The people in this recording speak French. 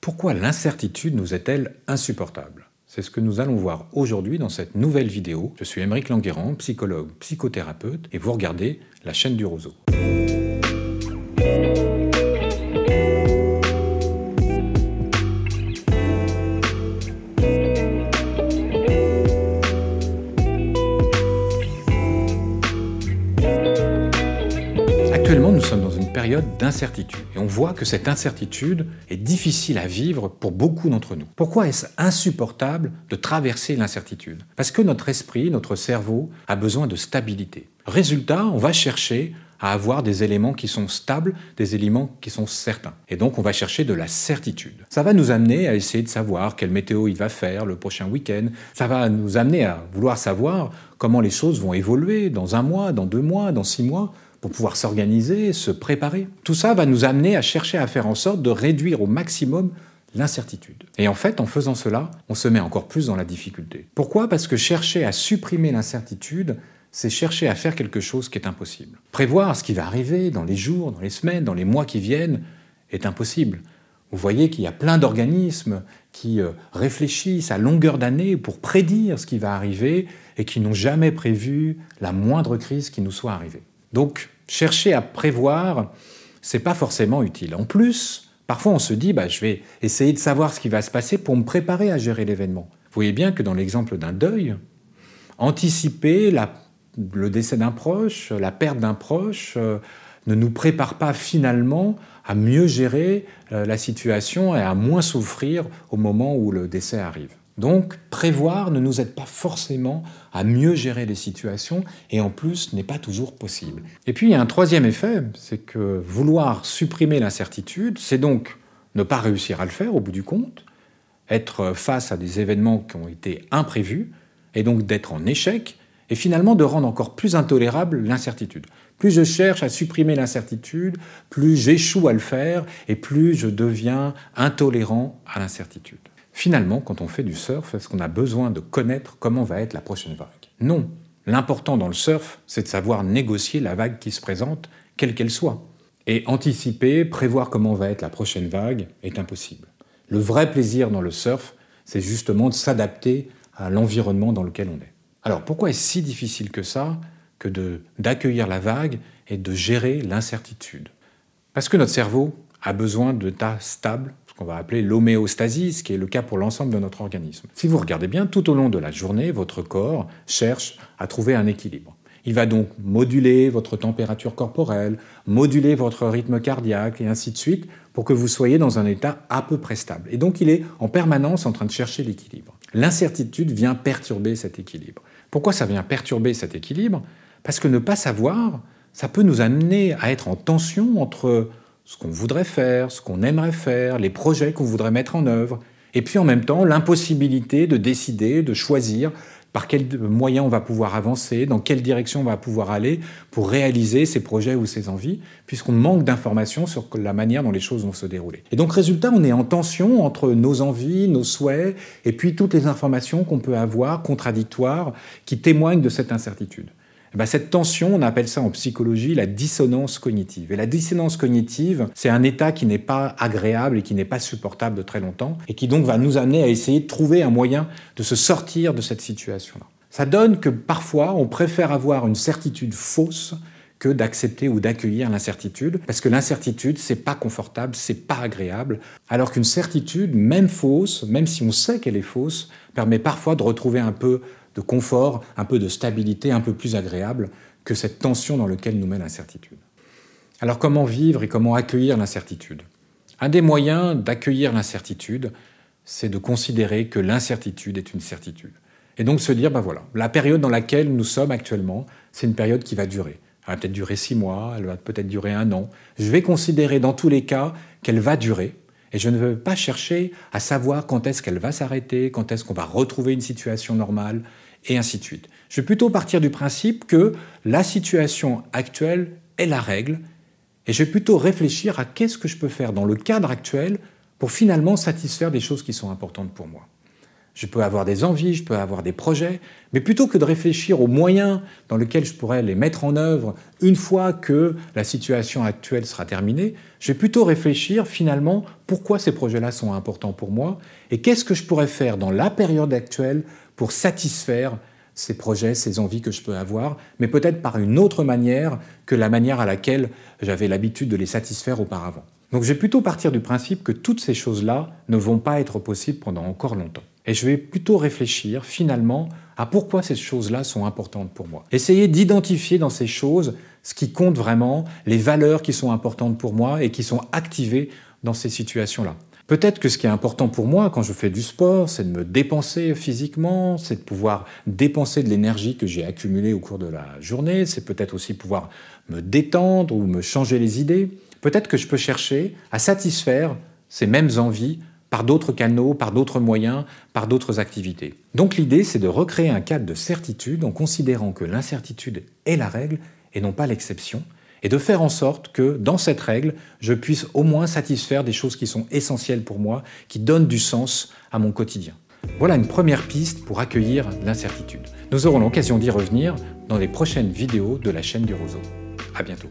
Pourquoi l'incertitude nous est-elle insupportable? C'est ce que nous allons voir aujourd'hui dans cette nouvelle vidéo. Je suis Émeric Languerrand, psychologue, psychothérapeute, et vous regardez la chaîne du roseau. Actuellement, nous sommes dans une période d'incertitude. Et on voit que cette incertitude est difficile à vivre pour beaucoup d'entre nous. Pourquoi est-ce insupportable de traverser l'incertitude? Parce que notre esprit, notre cerveau a besoin de stabilité. Résultat, on va chercher à avoir des éléments qui sont stables, des éléments qui sont certains. Et donc on va chercher de la certitude. Ça va nous amener à essayer de savoir quelle météo il va faire le prochain week-end. Ça va nous amener à vouloir savoir comment les choses vont évoluer dans un mois, dans deux mois, dans six mois pour pouvoir s'organiser, se préparer. Tout ça va nous amener à chercher à faire en sorte de réduire au maximum l'incertitude. Et en fait, en faisant cela, on se met encore plus dans la difficulté. Pourquoi? Parce que chercher à supprimer l'incertitude, c'est chercher à faire quelque chose qui est impossible. Prévoir ce qui va arriver dans les jours, dans les semaines, dans les mois qui viennent est impossible. Vous voyez qu'il y a plein d'organismes qui euh, réfléchissent à longueur d'année pour prédire ce qui va arriver et qui n'ont jamais prévu la moindre crise qui nous soit arrivée. Donc, chercher à prévoir, c'est pas forcément utile. En plus, parfois on se dit, bah, je vais essayer de savoir ce qui va se passer pour me préparer à gérer l'événement. Vous voyez bien que dans l'exemple d'un deuil, anticiper le décès d'un proche, la perte d'un proche, euh, ne nous prépare pas finalement à mieux gérer euh, la situation et à moins souffrir au moment où le décès arrive. Donc, prévoir ne nous aide pas forcément à mieux gérer les situations et en plus n'est pas toujours possible. Et puis, il y a un troisième effet, c'est que vouloir supprimer l'incertitude, c'est donc ne pas réussir à le faire au bout du compte, être face à des événements qui ont été imprévus et donc d'être en échec et finalement de rendre encore plus intolérable l'incertitude. Plus je cherche à supprimer l'incertitude, plus j'échoue à le faire et plus je deviens intolérant à l'incertitude. Finalement, quand on fait du surf, est-ce qu'on a besoin de connaître comment va être la prochaine vague? Non. L'important dans le surf, c'est de savoir négocier la vague qui se présente, quelle qu'elle soit. Et anticiper, prévoir comment va être la prochaine vague est impossible. Le vrai plaisir dans le surf, c'est justement de s'adapter à l'environnement dans lequel on est. Alors pourquoi est-ce si difficile que ça que d'accueillir la vague et de gérer l'incertitude? Parce que notre cerveau a besoin d'états stables qu'on va appeler l'homéostasie, ce qui est le cas pour l'ensemble de notre organisme. Si vous regardez bien, tout au long de la journée, votre corps cherche à trouver un équilibre. Il va donc moduler votre température corporelle, moduler votre rythme cardiaque et ainsi de suite pour que vous soyez dans un état à peu près stable. Et donc il est en permanence en train de chercher l'équilibre. L'incertitude vient perturber cet équilibre. Pourquoi ça vient perturber cet équilibre? Parce que ne pas savoir, ça peut nous amener à être en tension entre ce qu'on voudrait faire, ce qu'on aimerait faire, les projets qu'on voudrait mettre en œuvre, et puis en même temps l'impossibilité de décider, de choisir par quels moyens on va pouvoir avancer, dans quelle direction on va pouvoir aller pour réaliser ces projets ou ces envies, puisqu'on manque d'informations sur la manière dont les choses vont se dérouler. Et donc résultat, on est en tension entre nos envies, nos souhaits, et puis toutes les informations qu'on peut avoir contradictoires qui témoignent de cette incertitude. Eh ben, cette tension, on appelle ça en psychologie la dissonance cognitive. Et la dissonance cognitive, c'est un état qui n'est pas agréable et qui n'est pas supportable de très longtemps, et qui donc va nous amener à essayer de trouver un moyen de se sortir de cette situation-là. Ça donne que parfois, on préfère avoir une certitude fausse que d'accepter ou d'accueillir l'incertitude, parce que l'incertitude, c'est pas confortable, c'est pas agréable, alors qu'une certitude, même fausse, même si on sait qu'elle est fausse, permet parfois de retrouver un peu de confort, un peu de stabilité, un peu plus agréable que cette tension dans laquelle nous met l'incertitude. Alors comment vivre et comment accueillir l'incertitude? Un des moyens d'accueillir l'incertitude, c'est de considérer que l'incertitude est une certitude. Et donc se dire, ben voilà, la période dans laquelle nous sommes actuellement, c'est une période qui va durer. Elle va peut-être durer six mois, elle va peut-être durer un an. Je vais considérer dans tous les cas qu'elle va durer, et je ne veux pas chercher à savoir quand est-ce qu'elle va s'arrêter, quand est-ce qu'on va retrouver une situation normale, et ainsi de suite. Je vais plutôt partir du principe que la situation actuelle est la règle, et je vais plutôt réfléchir à qu'est-ce que je peux faire dans le cadre actuel pour finalement satisfaire des choses qui sont importantes pour moi. Je peux avoir des envies, je peux avoir des projets, mais plutôt que de réfléchir aux moyens dans lesquels je pourrais les mettre en œuvre une fois que la situation actuelle sera terminée, je vais plutôt réfléchir finalement pourquoi ces projets-là sont importants pour moi et qu'est-ce que je pourrais faire dans la période actuelle pour satisfaire ces projets, ces envies que je peux avoir, mais peut-être par une autre manière que la manière à laquelle j'avais l'habitude de les satisfaire auparavant. Donc je vais plutôt partir du principe que toutes ces choses-là ne vont pas être possibles pendant encore longtemps. Et je vais plutôt réfléchir finalement à pourquoi ces choses-là sont importantes pour moi. Essayer d'identifier dans ces choses ce qui compte vraiment, les valeurs qui sont importantes pour moi et qui sont activées dans ces situations-là. Peut-être que ce qui est important pour moi quand je fais du sport, c'est de me dépenser physiquement, c'est de pouvoir dépenser de l'énergie que j'ai accumulée au cours de la journée, c'est peut-être aussi pouvoir me détendre ou me changer les idées. Peut-être que je peux chercher à satisfaire ces mêmes envies par d'autres canaux, par d'autres moyens, par d'autres activités. Donc l'idée, c'est de recréer un cadre de certitude en considérant que l'incertitude est la règle et non pas l'exception, et de faire en sorte que dans cette règle, je puisse au moins satisfaire des choses qui sont essentielles pour moi, qui donnent du sens à mon quotidien. Voilà une première piste pour accueillir l'incertitude. Nous aurons l'occasion d'y revenir dans les prochaines vidéos de la chaîne du Roseau. À bientôt.